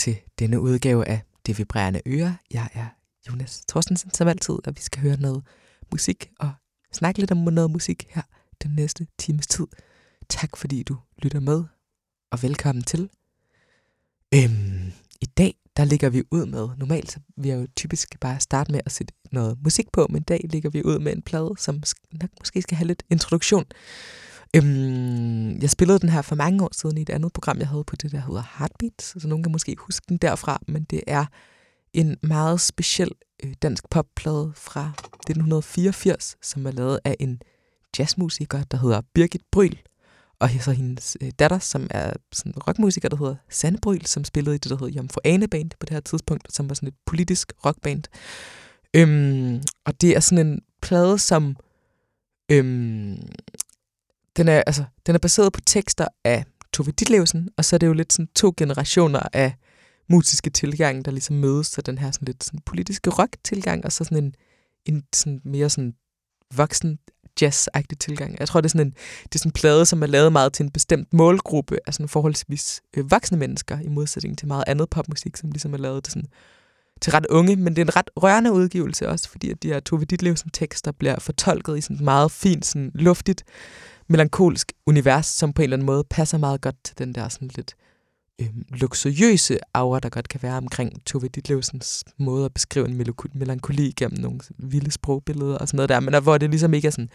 Til denne udgave af Det Vibrerende Øre. Jeg er Jonas Thorstensen som altid, og vi skal høre noget musik og snakke lidt om noget musik her den næste times tid. Tak fordi du lytter med, og velkommen til. Øhm, I dag der ligger vi ud med, normalt så vi jo typisk bare starte med at sætte noget musik på, men i dag ligger vi ud med en plade, som nok måske skal have lidt introduktion. Øhm, jeg spillede den her for mange år siden i et andet program, jeg havde på det, der hedder Heartbeat, så nogen kan måske huske den derfra, men det er en meget speciel øh, dansk popplade fra 1984, som er lavet af en jazzmusiker, der hedder Birgit Bryl, og så hendes øh, datter, som er sådan en rockmusiker, der hedder Sanne Bryl, som spillede i det, der hedder Jomfru Ane Band på det her tidspunkt, som var sådan et politisk rockband. Øhm, og det er sådan en plade, som øhm, den er, altså, den er baseret på tekster af Tove Ditlevsen, og så er det jo lidt sådan to generationer af musiske tilgang, der ligesom mødes, så den her sådan lidt sådan politiske rock-tilgang, og så sådan en, en sådan mere sådan voksen jazz-agtig tilgang. Jeg tror, det er sådan en, det er sådan en plade, som er lavet meget til en bestemt målgruppe af sådan forholdsvis øh, voksne mennesker, i modsætning til meget andet popmusik, som ligesom er lavet til, sådan, til ret unge, men det er en ret rørende udgivelse også, fordi at de her Tove Ditlevsen tekster bliver fortolket i sådan meget fint, sådan luftigt, melankolsk univers, som på en eller anden måde passer meget godt til den der sådan lidt øh, luksuriøse aura, der godt kan være omkring Tove Ditlevsens måde at beskrive en melankoli gennem nogle vilde sprogbilleder og sådan noget der, men der, hvor det ligesom ikke er sådan,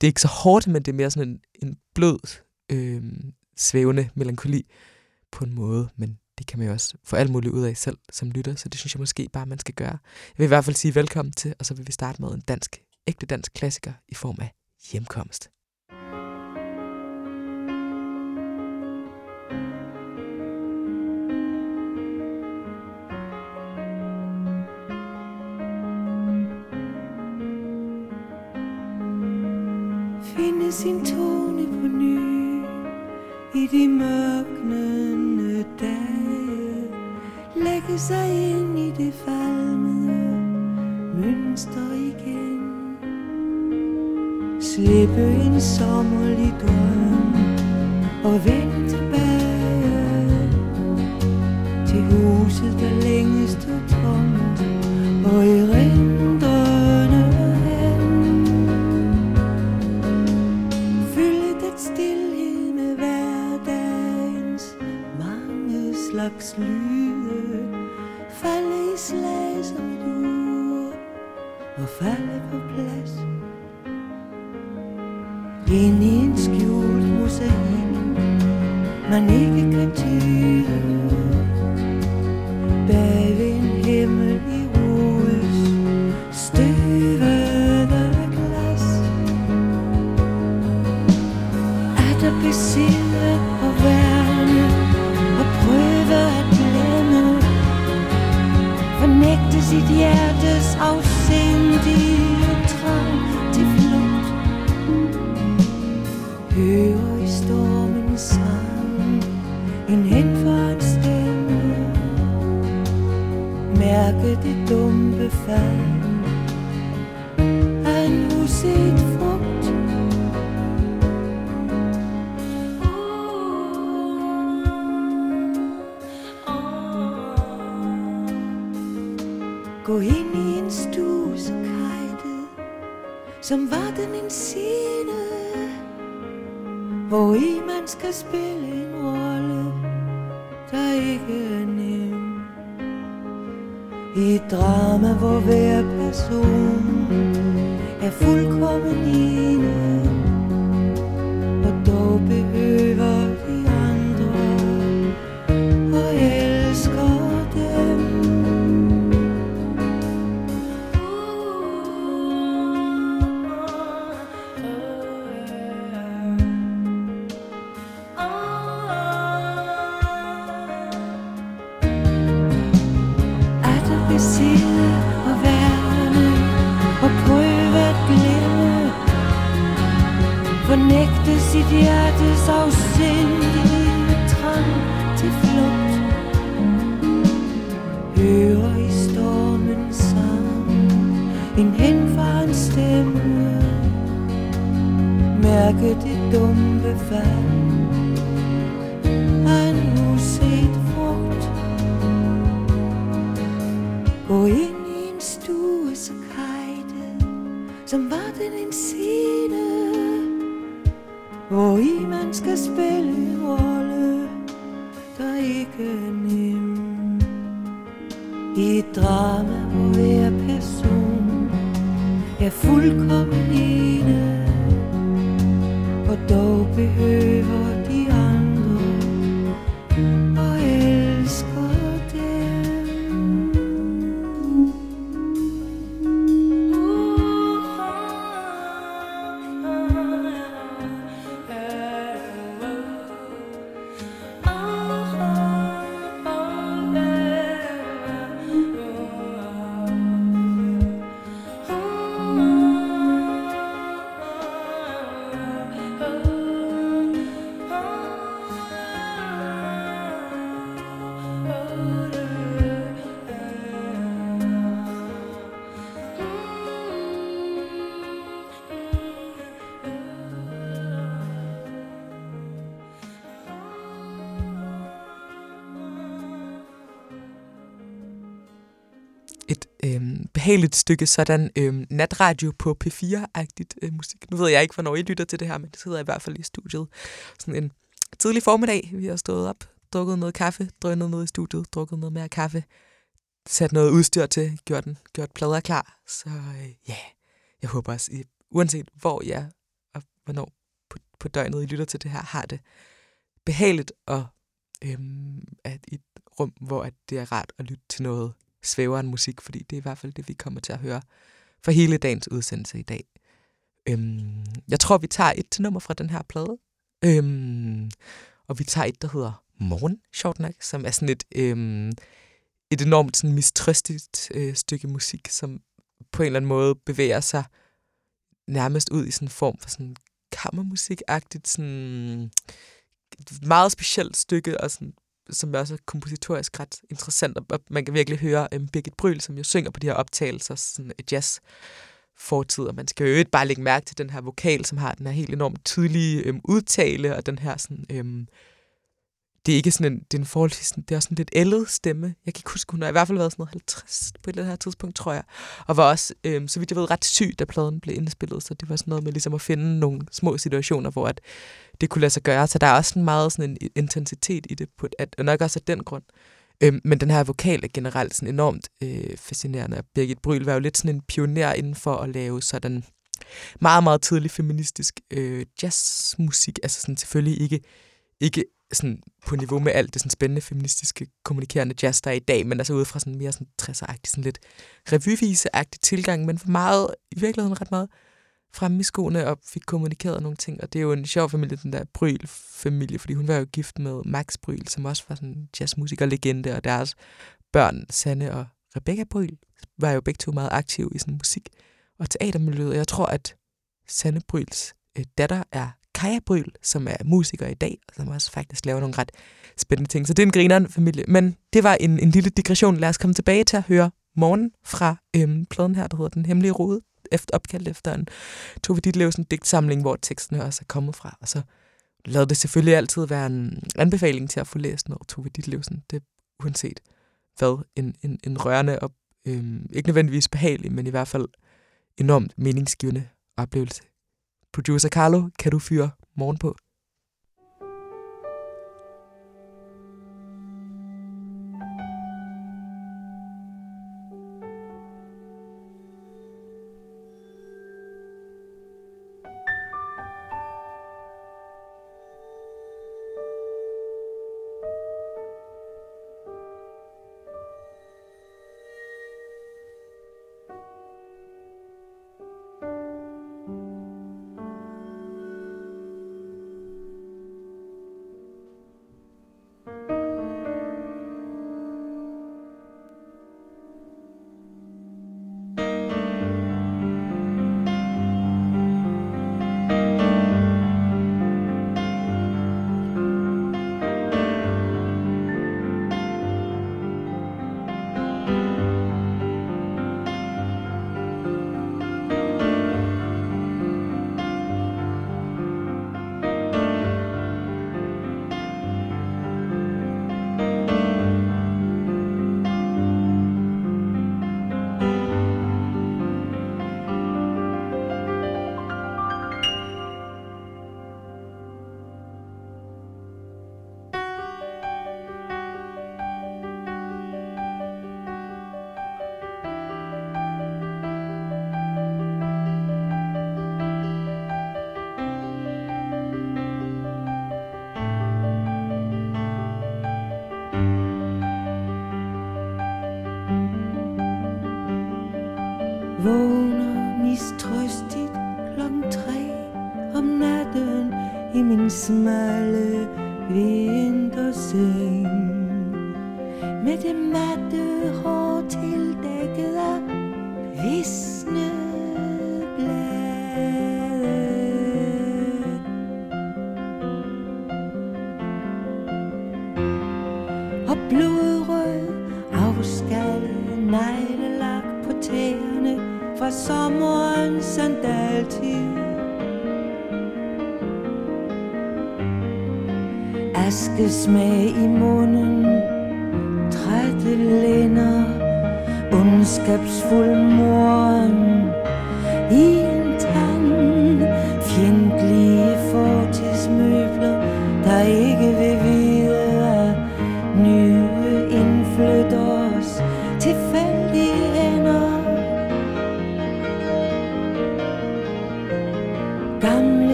det er ikke så hårdt, men det er mere sådan en, en blød, øh, svævende melankoli på en måde, men det kan man jo også få alt muligt ud af selv som lytter, så det synes jeg måske bare, man skal gøre. Jeg vil i hvert fald sige velkommen til, og så vil vi starte med en dansk, ægte dansk klassiker i form af hjemkomst. Finde sin tone på ny i de mørknende dage. Lægge sig ind i det falmede mønster igen. Slippe en sommerlig drøm og vende tilbage til huset, der længe stod tomt man ikke man skal huske det dumme fald? Af en uset frugt? Gå ind i en stue så kajte Som var den en scene Hvor i man skal spille en rolle Der ikke er nem. I et drama hvor hver person Er fuldkommen ene. Og dog ubehageligt stykke sådan øhm, natradio på P4-agtigt øh, musik. Nu ved jeg ikke, hvornår I lytter til det her, men det sidder i hvert fald i studiet. Sådan en tidlig formiddag. Vi har stået op, drukket noget kaffe, drønnet noget i studiet, drukket noget mere kaffe, sat noget udstyr til, gjort, den, gjort plader klar. Så øh, ja, yeah, jeg håber også, I, uanset hvor jeg er og hvornår på, på døgnet I lytter til det her, har det behageligt og øhm, at i et rum, hvor at det er rart at lytte til noget svæveren musik, fordi det er i hvert fald det, vi kommer til at høre for hele dagens udsendelse i dag. Øhm, jeg tror, vi tager et til nummer fra den her plade. Øhm, og vi tager et, der hedder Morgen, sjovt nok, som er sådan et, øhm, et enormt sådan, mistrøstigt øh, stykke musik, som på en eller anden måde bevæger sig nærmest ud i sådan en form for sådan kammermusik-agtigt, sådan meget specielt stykke, og sådan som også er kompositorisk ret interessant, og man kan virkelig høre um, Birgit Bryl, som jo synger på de her optagelser, sådan jazz fortid, og man skal jo ikke bare lægge mærke til den her vokal, som har den her helt enormt tydelige um, udtale, og den her sådan, um, det er ikke sådan en, det er en forholdsvis, det er også sådan lidt ældet stemme. Jeg kan ikke huske, hun har i hvert fald været sådan noget 50 på et eller andet tidspunkt, tror jeg. Og var også, øhm, så vidt jeg ved, ret syg, da pladen blev indspillet. Så det var sådan noget med ligesom at finde nogle små situationer, hvor at det kunne lade sig gøre. Så der er også sådan meget sådan en intensitet i det, på, at, og nok også af den grund. Øhm, men den her vokal er generelt sådan enormt øh, fascinerende. Birgit Bryl var jo lidt sådan en pioner inden for at lave sådan meget, meget tidlig feministisk øh, jazzmusik. Altså sådan selvfølgelig ikke, ikke sådan på niveau med alt det sådan spændende feministiske kommunikerende jazz, der er i dag, men altså ude fra sådan mere sådan 60'er-agtig, sådan lidt revyvise-agtig tilgang, men for meget, i virkeligheden ret meget fremme i skoene og fik kommunikeret nogle ting. Og det er jo en sjov familie, den der Bryl-familie, fordi hun var jo gift med Max Bryl, som også var sådan jazzmusiker-legende, og deres børn, Sanne og Rebecca Bryl, var jo begge to meget aktive i sådan musik- og teatermiljøet. Og jeg tror, at Sanne Bryls øh, datter er Kaja Bryl, som er musiker i dag, og som også faktisk laver nogle ret spændende ting. Så det er en grineren familie. Men det var en, en lille digression. Lad os komme tilbage til at høre morgen fra øhm, pladen her, der hedder Den Hemmelige Rode, efter, opkaldt efter en Tove Ditlevsen digtsamling, hvor teksten også er kommet fra. Og så lad det selvfølgelig altid være en anbefaling til at få læst noget Tove Ditlevsen. Det uanset hvad, en, en, en rørende og øhm, ikke nødvendigvis behagelig, men i hvert fald enormt meningsgivende oplevelse. Producer Carlo, kan du fyre morgen på?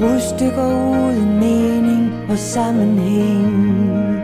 Brudstykker uden mening og sammenhæng.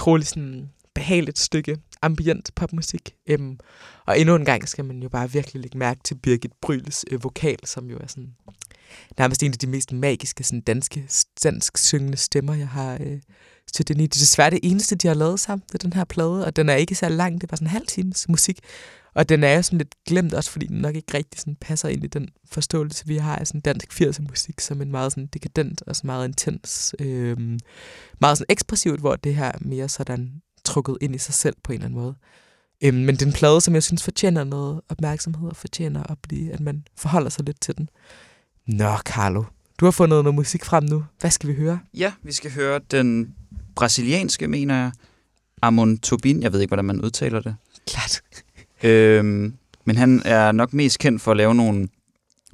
Et utroligt sådan, behageligt stykke ambient popmusik. Øhm, og endnu en gang skal man jo bare virkelig lægge mærke til Birgit Bryles øh, vokal, som jo er sådan nærmest en af de mest magiske sådan, danske, dansk syngende stemmer, jeg har øh, til den i. Det er desværre det eneste, de har lavet sammen det den her plade, og den er ikke så lang, det er bare sådan en halv times musik. Og den er sådan lidt glemt også, fordi den nok ikke rigtig sådan passer ind i den forståelse, vi har af sådan dansk 80'er musik, som en meget sådan dekadent og så meget intens, øh, meget sådan ekspressivt, hvor det her er mere sådan trukket ind i sig selv på en eller anden måde. Øhm, men den plade, som jeg synes fortjener noget opmærksomhed og fortjener at blive, at man forholder sig lidt til den. Nå, Carlo, du har fundet noget musik frem nu. Hvad skal vi høre? Ja, vi skal høre den brasilianske, mener jeg, Amon Tobin. Jeg ved ikke, hvordan man udtaler det. Klart. Øhm, men han er nok mest kendt for at lave nogle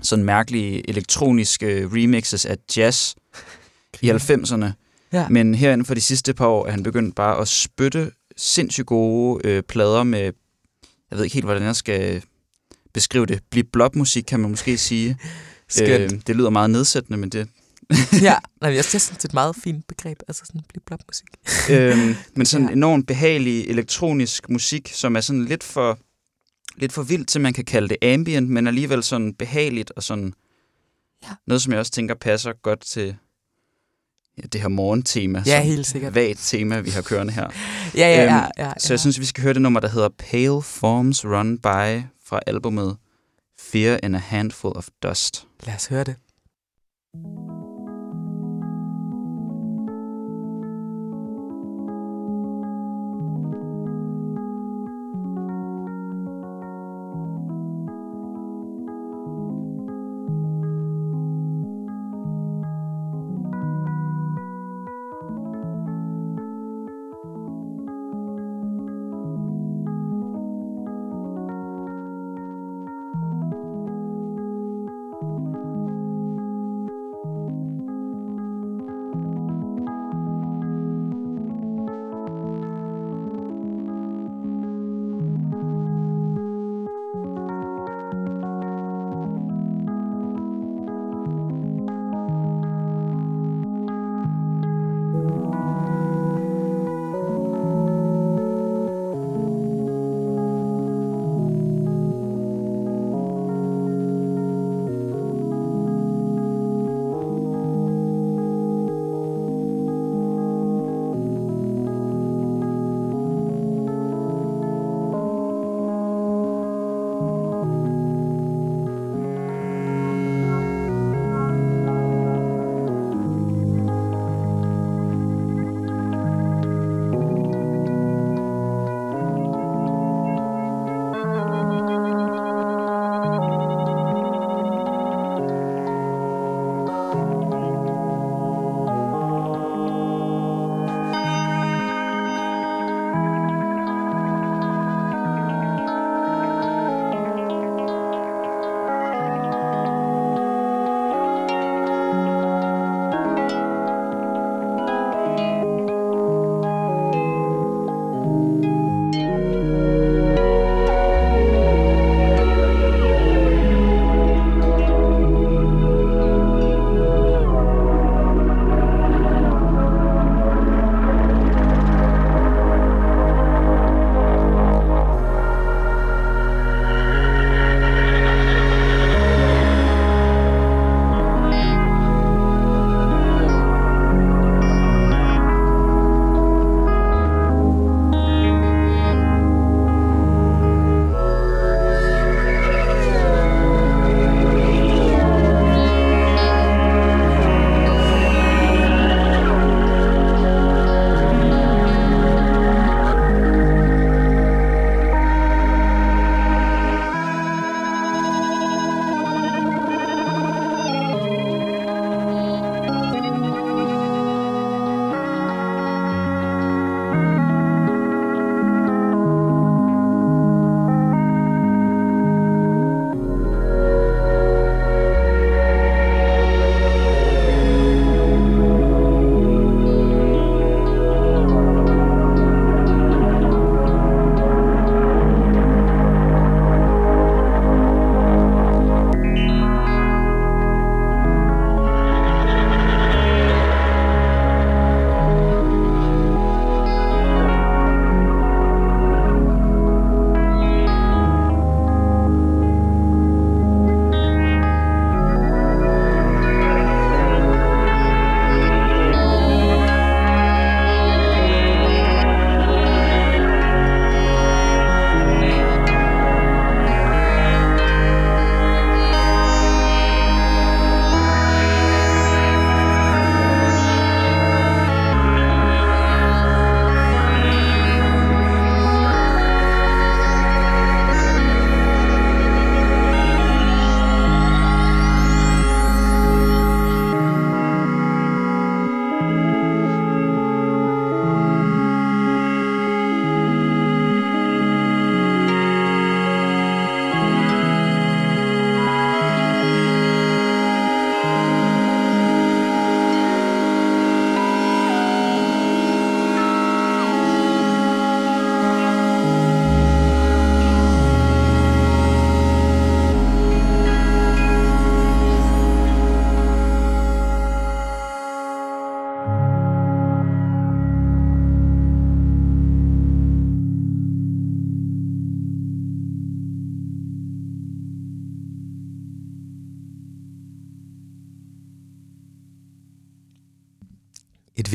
sådan mærkelige elektroniske remixes af jazz i 90'erne. Ja. Men her inden for de sidste par år er han begyndt bare at spytte sindssygt gode øh, plader med, jeg ved ikke helt, hvordan jeg skal beskrive det, blive blobmusik, kan man måske sige. Skønt. Øh, det lyder meget nedsættende, men det... ja, nej, jeg synes, det er et meget fint begreb, altså sådan blive blobmusik. øhm, men sådan Ja. enormt behagelig elektronisk musik, som er sådan lidt for, lidt for vildt, til man kan kalde det ambient, men alligevel sådan behageligt og sådan Ja. noget, som jeg også tænker passer godt til ja, det her morgentema. Ja, helt sikkert. Vagt tema, vi har kørende her. Ja, ja, ja. Øhm, ja, Så jeg synes, vi skal høre det nummer, der hedder Pale Forms Run By fra albumet Fear in a Handful of Dust. Lad os høre det. Et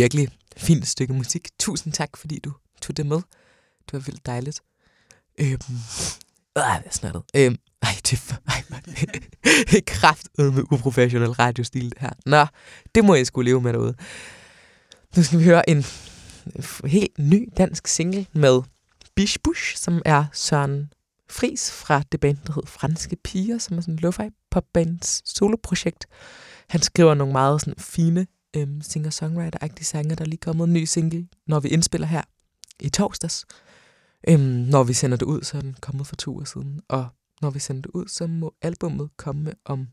virkelig fint stykke musik. Tusind tak, fordi du tog det med. Det var vildt dejligt. Øhm, øh, jeg snattede. Øhm, Ej, det er, for, kraft med uprofessionel radiostil, det her. Nå, det må jeg skulle leve med derude. Nu skal vi høre en helt ny dansk single med Bish Bush, som er Søren Fris fra det band, der hedder Franske Piger, som er sådan en lo-fi popbands soloprojekt. Han skriver nogle meget sådan fine øhm, singer-songwriter-agtige sanger. der er lige kommet en ny single, når vi indspiller her i torsdags. Øhm, når vi sender det ud, så er den kommet for to uger siden, og når vi sender det ud, så må albummet komme om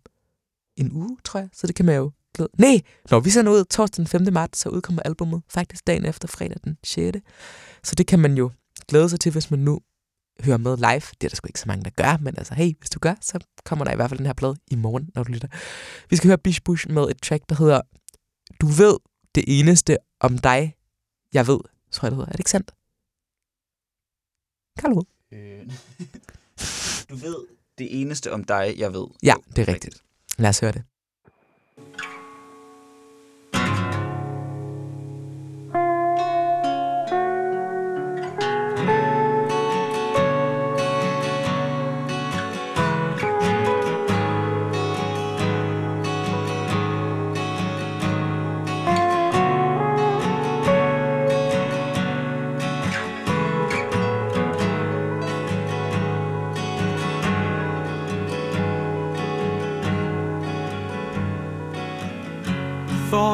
en uge, tror jeg. Så det kan man jo glæde. Nej, når vi sender ud torsdag den 5. marts, så udkommer albummet faktisk dagen efter fredag den 6. Så det kan man jo glæde sig til, hvis man nu hører med live. Det er der sgu ikke så mange, der gør, men altså hey, hvis du gør, så kommer der i hvert fald den her plade i morgen, når du lytter. Vi skal høre Bish Bush med et track, der hedder du ved det eneste om dig, jeg ved, tror jeg det hedder. Er det ikke sandt? Carlo? Øh, du ved det eneste om dig, jeg ved. Ja, det er rigtigt. Lad os høre det.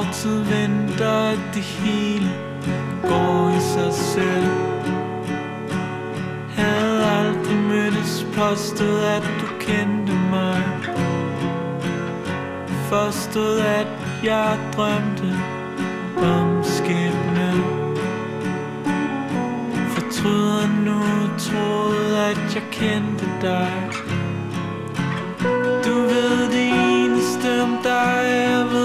Fortid venter, at det hele går i sig selv. Havde aldrig mødtes, påstod at du kendte mig. Forstod at jeg drømte om skæbne. Fortryder nu, troede at jeg kendte dig. Du ved det eneste om dig, jeg ved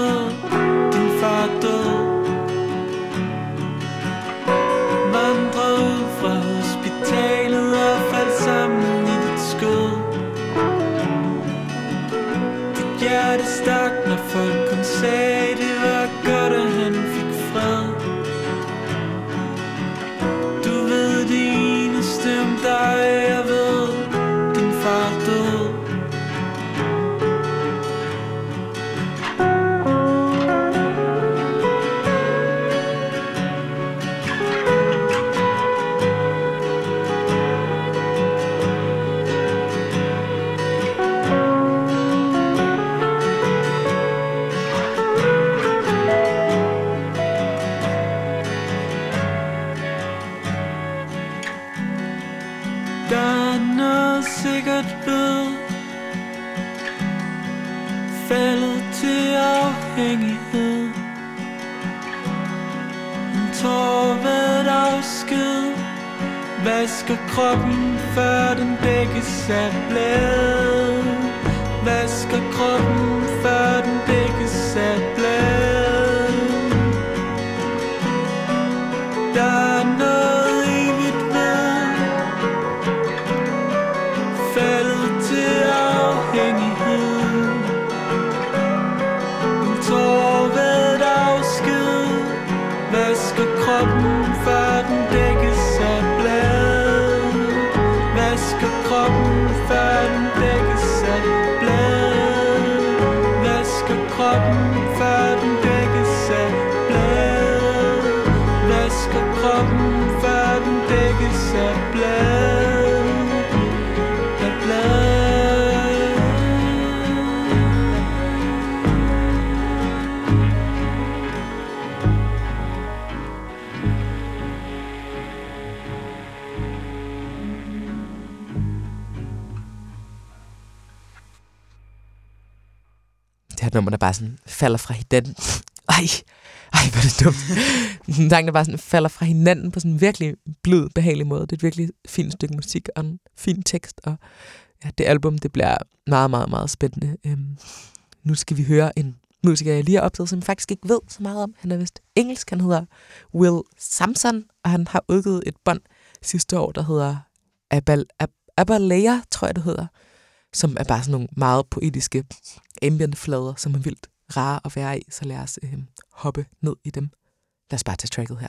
kroppen før den dækkes af blad Vasker kroppen bare sådan falder fra hinanden. Ej, ej, hvor er det dumt. En sang, der bare sådan falder fra hinanden på sådan en virkelig blød, behagelig måde. Det er et virkelig fint stykke musik og en fin tekst. Og ja, det album, det bliver meget, meget, meget spændende. Øhm, nu skal vi høre en musiker, jeg lige har opdaget, som jeg faktisk ikke ved så meget om. Han er vist engelsk. Han hedder Will Samson, og han har udgivet et bånd sidste år, der hedder Abal, Ab, Abalaya, tror jeg det hedder, som er bare sådan nogle meget poetiske ambient flader, som er vildt rare at være i, så lad os øh, hoppe ned i dem. Lad os bare tage tracket her.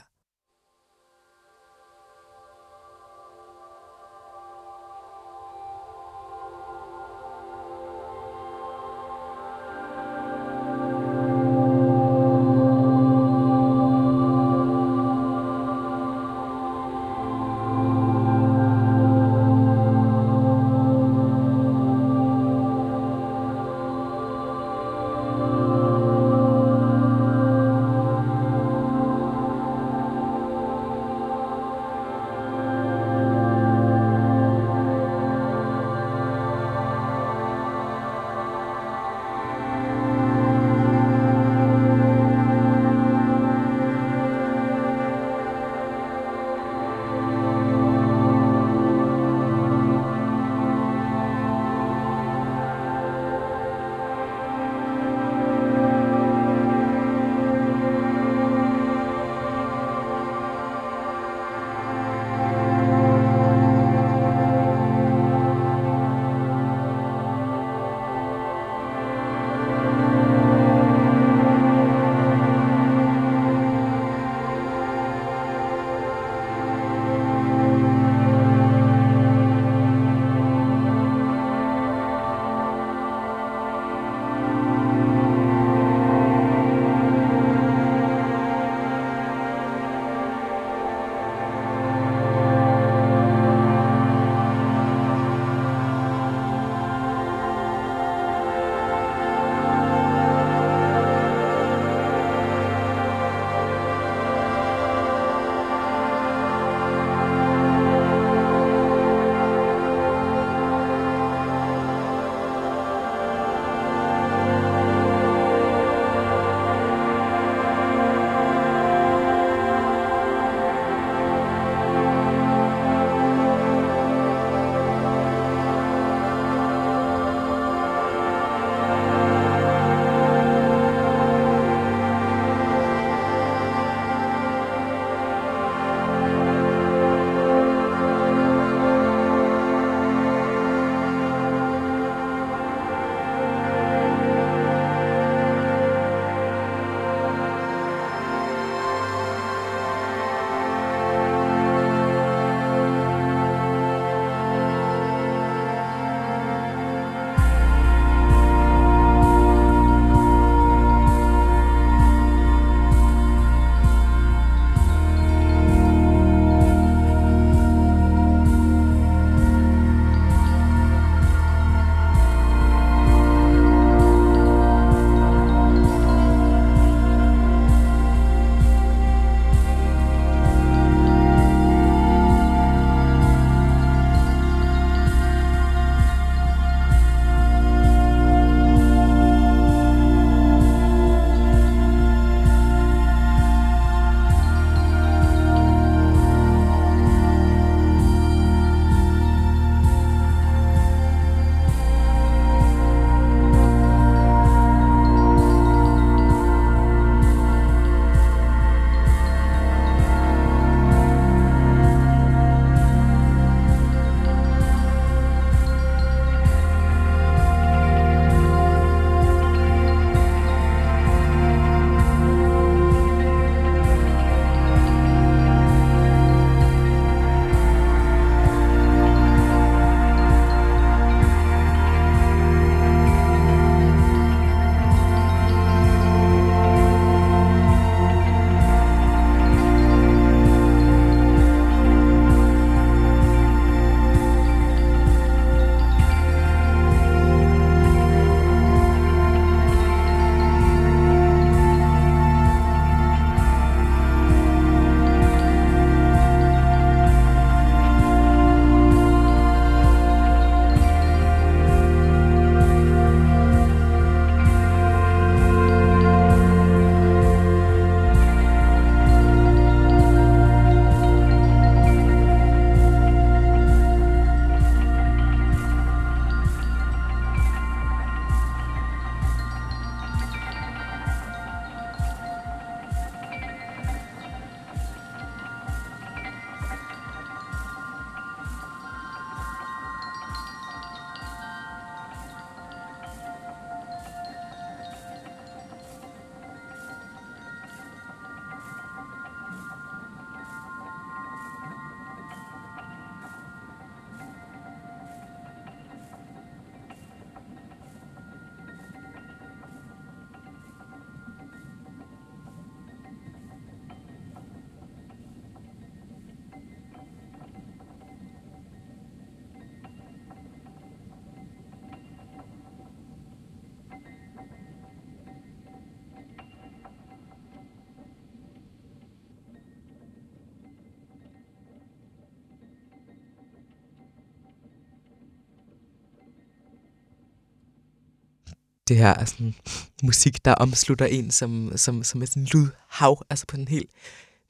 Det her sådan, musik, der omslutter en som, som, som er sådan lydhav, altså på en helt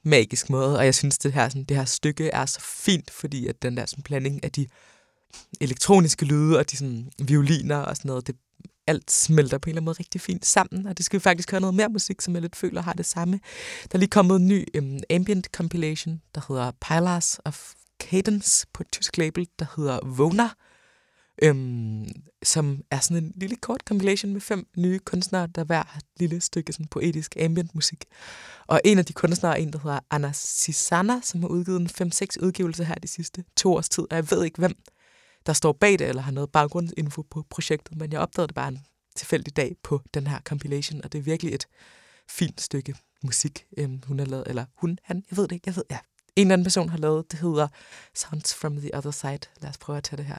magisk måde. Og jeg synes, det her, sådan, det her stykke er så fint, fordi at den der sådan, blanding af de elektroniske lyde og de sådan, violiner og sådan noget, det alt smelter på en eller anden måde rigtig fint sammen, og det skal vi faktisk høre noget mere musik, som jeg lidt føler har det samme. Der er lige kommet en ny um, ambient compilation, der hedder Pillars of Cadence på et tysk label, der hedder Vågner, øhm, som er sådan en lille kort compilation med fem nye kunstnere, der hver har et lille stykke sådan poetisk ambient musik. Og en af de kunstnere er en, der hedder Anna Sisana, som har udgivet en 5-6 udgivelse her de sidste to års tid, og jeg ved ikke, hvem der står bag det, eller har noget baggrundsinfo på projektet, men jeg opdagede det bare en tilfældig dag på den her compilation, og det er virkelig et fint stykke musik, øhm, hun har lavet, eller hun, han, jeg ved det ikke, jeg ved, ja. En eller anden person har lavet, det hedder Sounds from the Other Side. Lad os prøve at tage det her.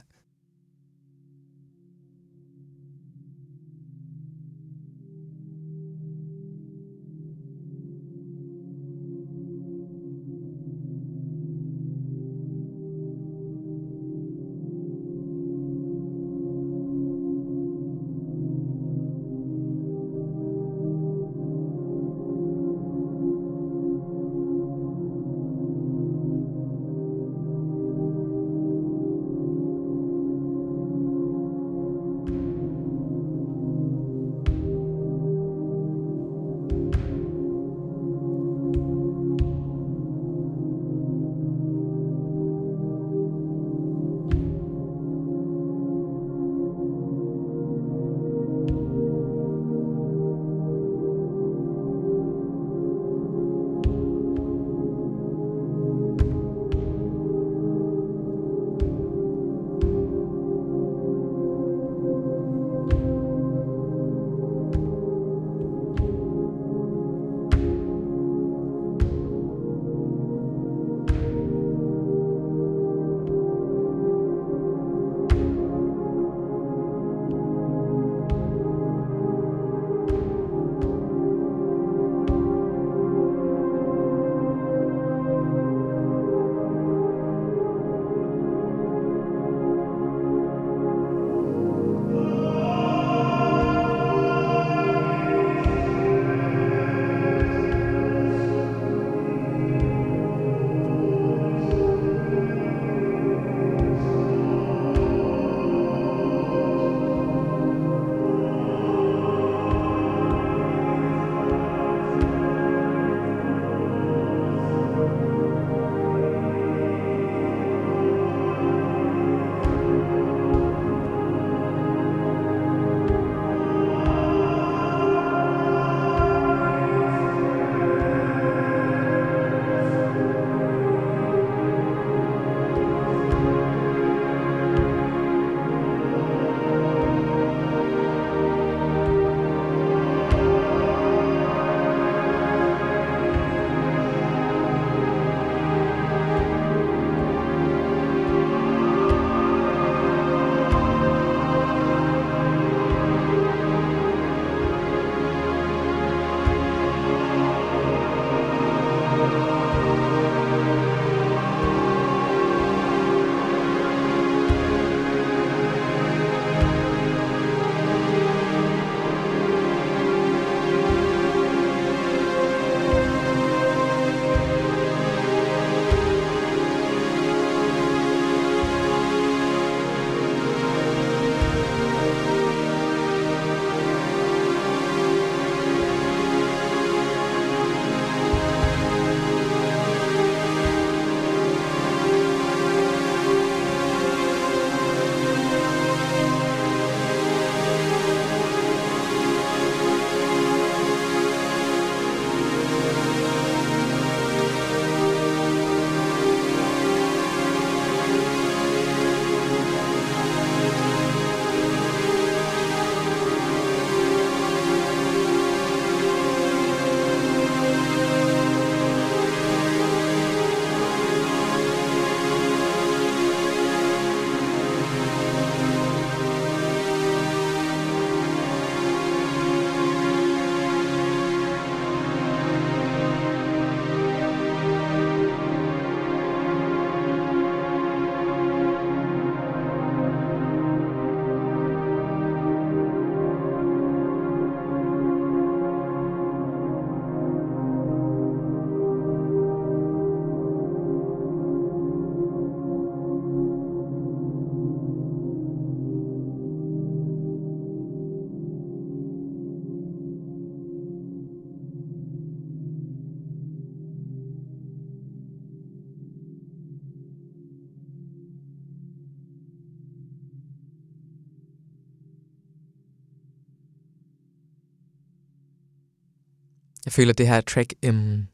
Jeg føler, at det her track øhm,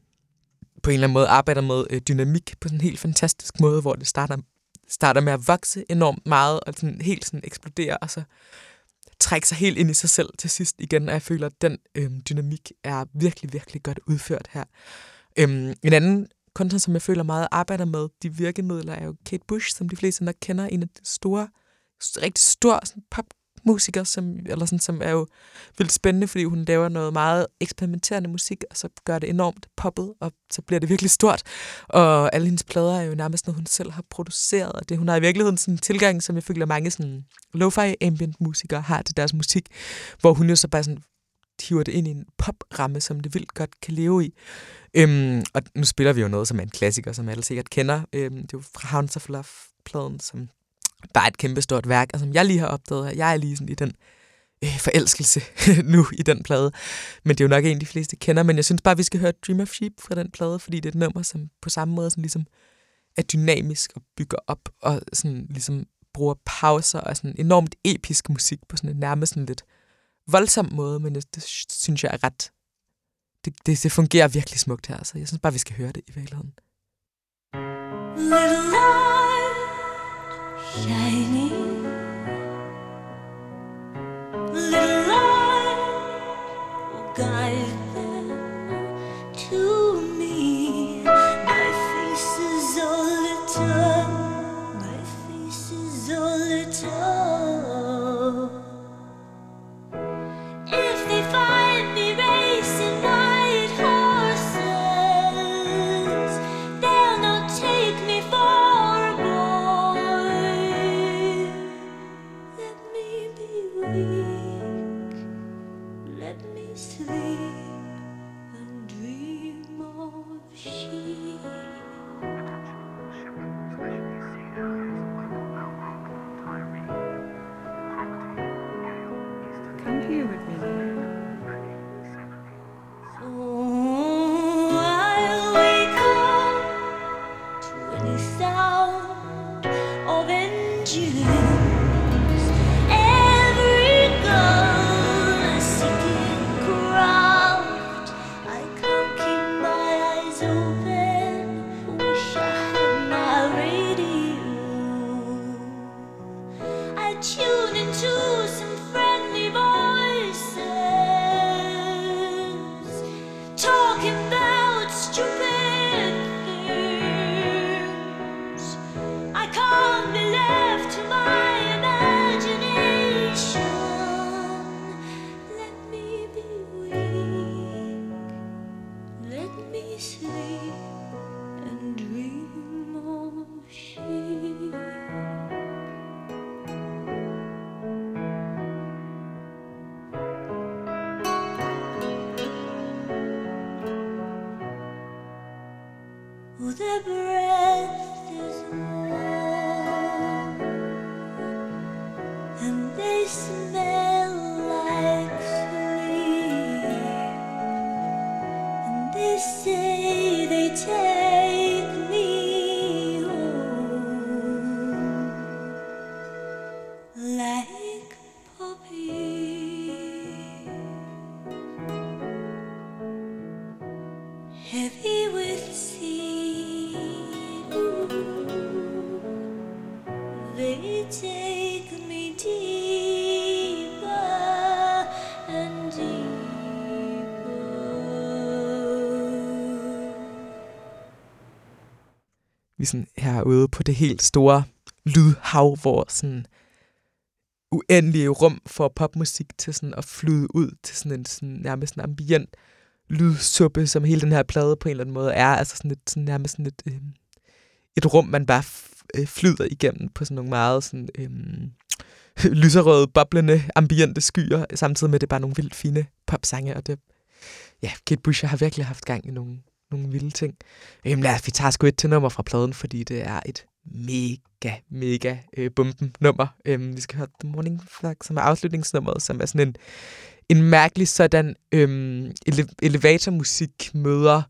på en eller anden måde arbejder med øh, dynamik på sådan en helt fantastisk måde, hvor det starter, starter med at vokse enormt meget, og sådan helt sådan eksplodere, og så trække sig helt ind i sig selv til sidst igen, og jeg føler, at den øhm, dynamik er virkelig, virkelig godt udført her. Øhm, en anden kunstner, som jeg føler meget arbejder med de virkemidler, er jo Kate Bush, som de fleste nok kender, en af de store, rigtig stor sådan musiker, som, eller sådan, som er jo vildt spændende, fordi hun laver noget meget eksperimenterende musik, og så gør det enormt poppet, og så bliver det virkelig stort. Og alle hendes plader er jo nærmest noget, hun selv har produceret, og det hun har i virkeligheden sådan en tilgang, som jeg føler mange sådan lo-fi ambient musikere har til deres musik, hvor hun jo så bare sådan hiver det ind i en popramme, som det vildt godt kan leve i. Øhm, og nu spiller vi jo noget, som er en klassiker, som alle sikkert kender. Øhm, det er jo fra Hounds of Love-pladen, som bare et kæmpestort værk, og som jeg lige har opdaget. Jeg er lige sådan i den øh, forelskelse nu i den plade. Men det er jo nok en, de fleste kender. Men jeg synes bare, vi skal høre Dream of Sheep fra den plade, fordi det er et nummer, som på samme måde sådan ligesom er dynamisk og bygger op, og sådan ligesom bruger pauser og sådan enormt episk musik på sådan en nærmest sådan lidt voldsom måde, men det, det synes jeg er ret... Det, det, det fungerer virkelig smukt her, så jeg synes bare, vi skal høre det i virkeligheden. Little guide Their breath is warm, helt store lydhav, hvor sådan uendelige rum for popmusik til sådan at flyde ud til sådan en sådan nærmest en ambient lydsuppe, som hele den her plade på en eller anden måde er. Altså sådan et, sådan nærmest sådan et, øh, et rum, man bare f- øh, flyder igennem på sådan nogle meget sådan, øh, lyserøde, boblende, ambiente skyer, samtidig med, at det er bare nogle vildt fine popsange, og det, ja, Kate Bush har virkelig haft gang i nogle, nogle vilde ting. Jamen lad os, vi tager sgu et til nummer fra pladen, fordi det er et mega, mega øh, bomben nummer. Øhm, vi skal høre The Morning Flag, som er afslutningsnummeret, som er sådan en, en mærkelig sådan øhm, ele- elevatormusik møder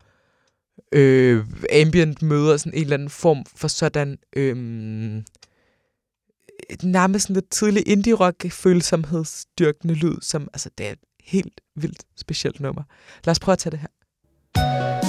øh, ambient møder sådan en eller anden form for sådan øhm, nærmest sådan lidt tidlig indie-rock følsomhedsdyrkende lyd, som altså det er helt vildt specielt nummer. Lad os prøve at tage det her.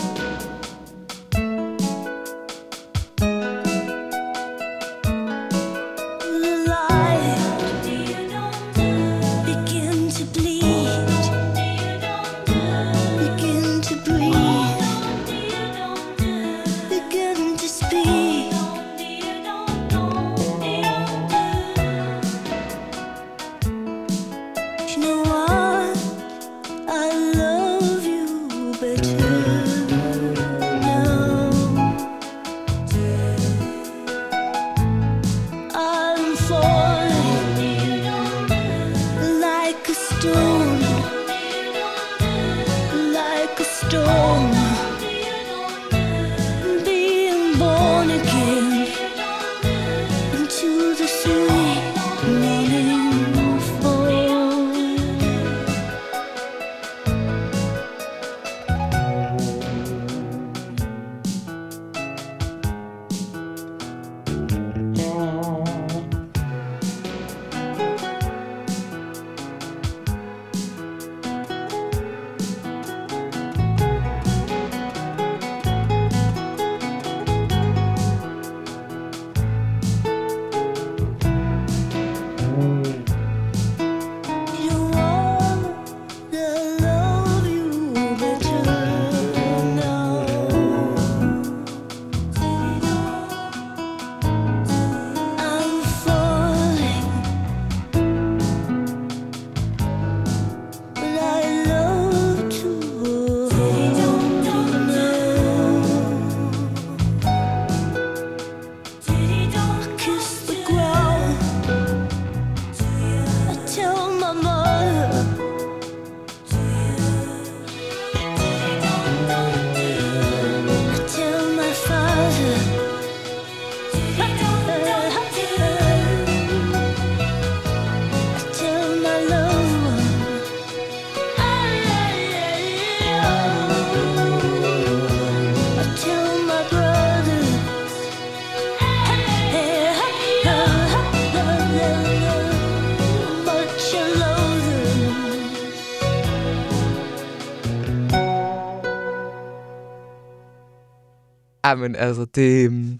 Jamen, altså, det, øhm,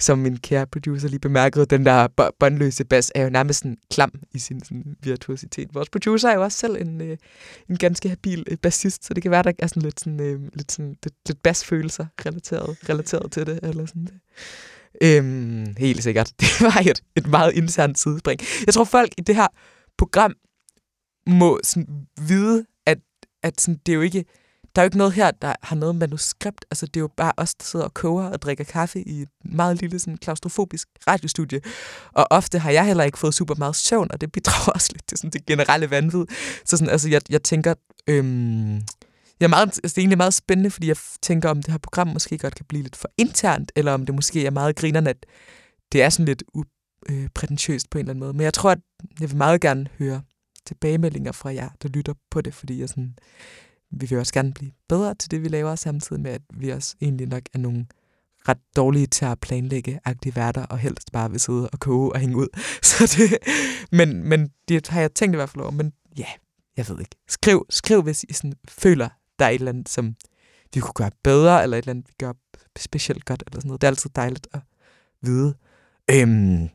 som min kære producer lige bemærkede, den der båndløse bas er jo nærmest sådan klam i sin sådan, virtuositet. Vores producer er jo også selv en, øh, en ganske habil øh, bassist, så det kan være, der er sådan lidt, sådan, øh, lidt, sådan, lidt, lidt basfølelser relateret, relateret til det. Eller sådan. Øhm, helt sikkert. Det var et, et meget internt sidespring. Jeg tror, folk i det her program må sådan vide, at, at sådan, det er jo ikke der er jo ikke noget her, der har noget manuskript. Altså, det er jo bare os, der sidder og koger og drikker kaffe i et meget lille, sådan, klaustrofobisk radiostudie. Og ofte har jeg heller ikke fået super meget søvn, og det bidrager også lidt til sådan, det generelle vanvid. Så sådan, altså, jeg, jeg tænker, øhm, jeg er meget, altså, det er egentlig meget spændende, fordi jeg tænker, om det her program måske godt kan blive lidt for internt, eller om det måske er meget grinerne, at det er sådan lidt uprætentiøst øh, på en eller anden måde. Men jeg tror, at jeg vil meget gerne høre tilbagemeldinger fra jer, der lytter på det, fordi jeg sådan, vi vil også gerne blive bedre til det, vi laver, samtidig med, at vi også egentlig nok er nogle ret dårlige til at planlægge agtige værter, og helst bare vil sidde og koge og hænge ud. Så det, men, men det har jeg tænkt i hvert fald over. Men ja, jeg ved ikke. Skriv, skriv hvis I sådan føler, der er et eller andet, som vi kunne gøre bedre, eller et eller andet, vi gør specielt godt, eller sådan noget. Det er altid dejligt at vide. Øhm,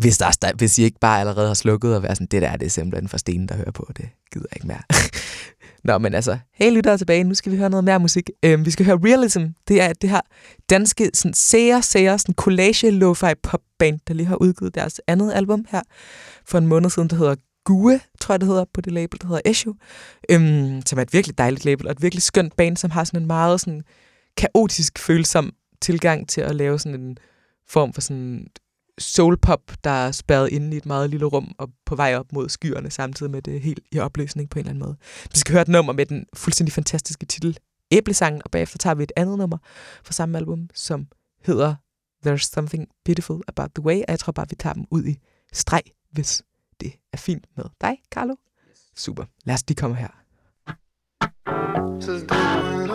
hvis, der, er- hvis I ikke bare allerede har slukket og været sådan, det der det er simpelthen for stenen, der hører på, det gider jeg ikke mere. Nå, men altså, hey lyttere tilbage, nu skal vi høre noget mere musik. Øhm, vi skal høre Realism, det er det her danske sådan, sære, sære, sådan collage lo-fi popband, der lige har udgivet deres andet album her for en måned siden, der hedder Gue, tror jeg det hedder, på det label, der hedder Issue, øhm, som er et virkelig dejligt label, og et virkelig skønt band, som har sådan en meget sådan kaotisk følsom tilgang til at lave sådan en form for sådan soulpop, der er spærret inde i et meget lille rum og på vej op mod skyerne, samtidig med det helt i opløsning på en eller anden måde. Vi skal høre et nummer med den fuldstændig fantastiske titel Æblesangen, og bagefter tager vi et andet nummer fra samme album, som hedder There's Something Beautiful About the Way, og jeg tror bare, vi tager dem ud i streg, hvis det er fint med dig, Carlo. Super. Lad os lige komme her. Says they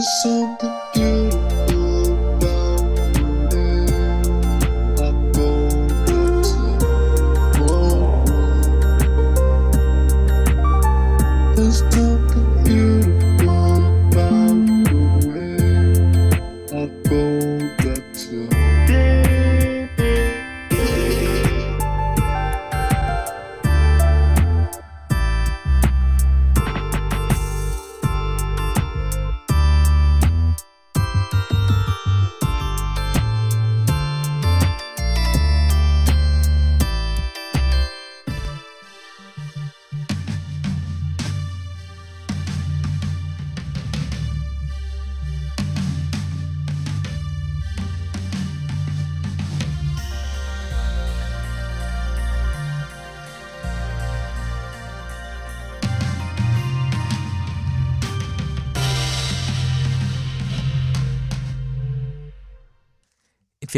Something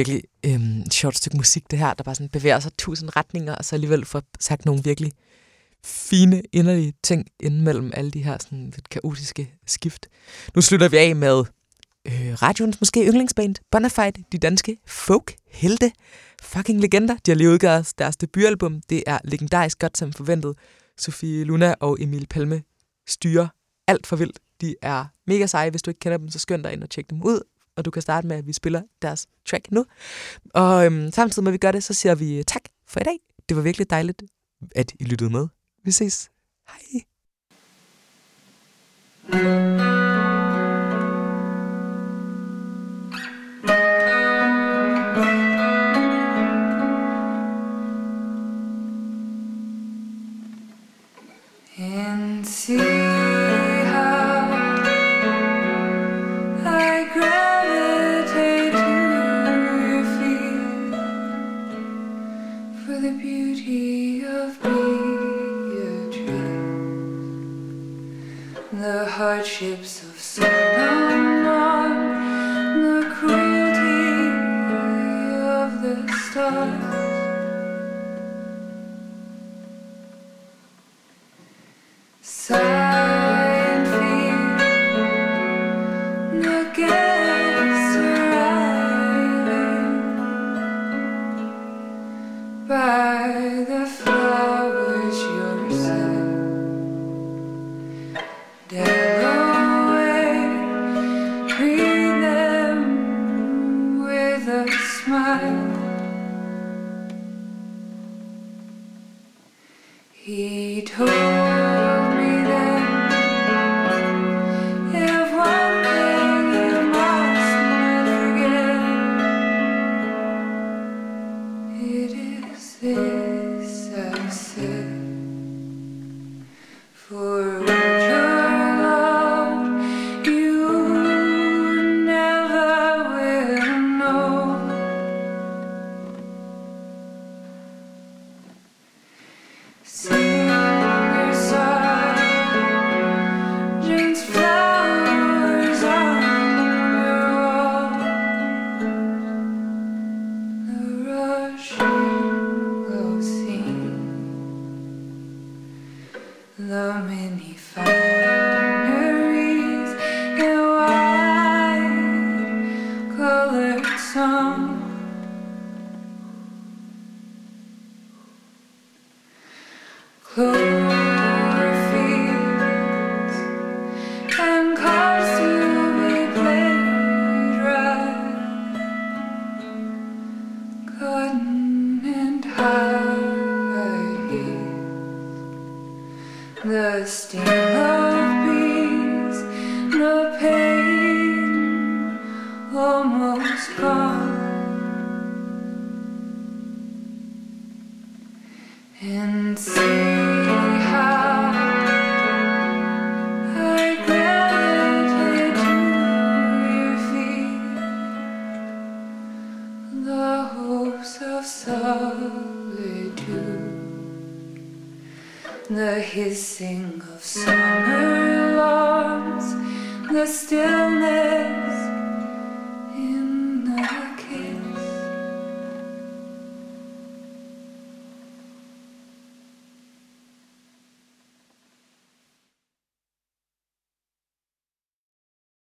virkelig øhm, sjovt stykke musik, det her, der bare sådan bevæger sig tusind retninger, og så alligevel får sagt nogle virkelig fine, inderlige ting inden mellem alle de her sådan lidt kaotiske skift. Nu slutter vi af med øh, radioens måske yndlingsband, Bonafide, de danske folk-helte, fucking legender. De har lige udgivet deres debutalbum. Det er legendarisk godt som forventet. Sofie Luna og Emil Palme styrer alt for vildt. De er mega seje. Hvis du ikke kender dem, så skynd dig ind og tjek dem ud. Og du kan starte med, at vi spiller deres track nu. Og øhm, samtidig med, at vi gør det, så siger vi tak for i dag. Det var virkelig dejligt, at I lyttede med. Vi ses. Hej. and hardships of Solomon, the cruelty of the stars.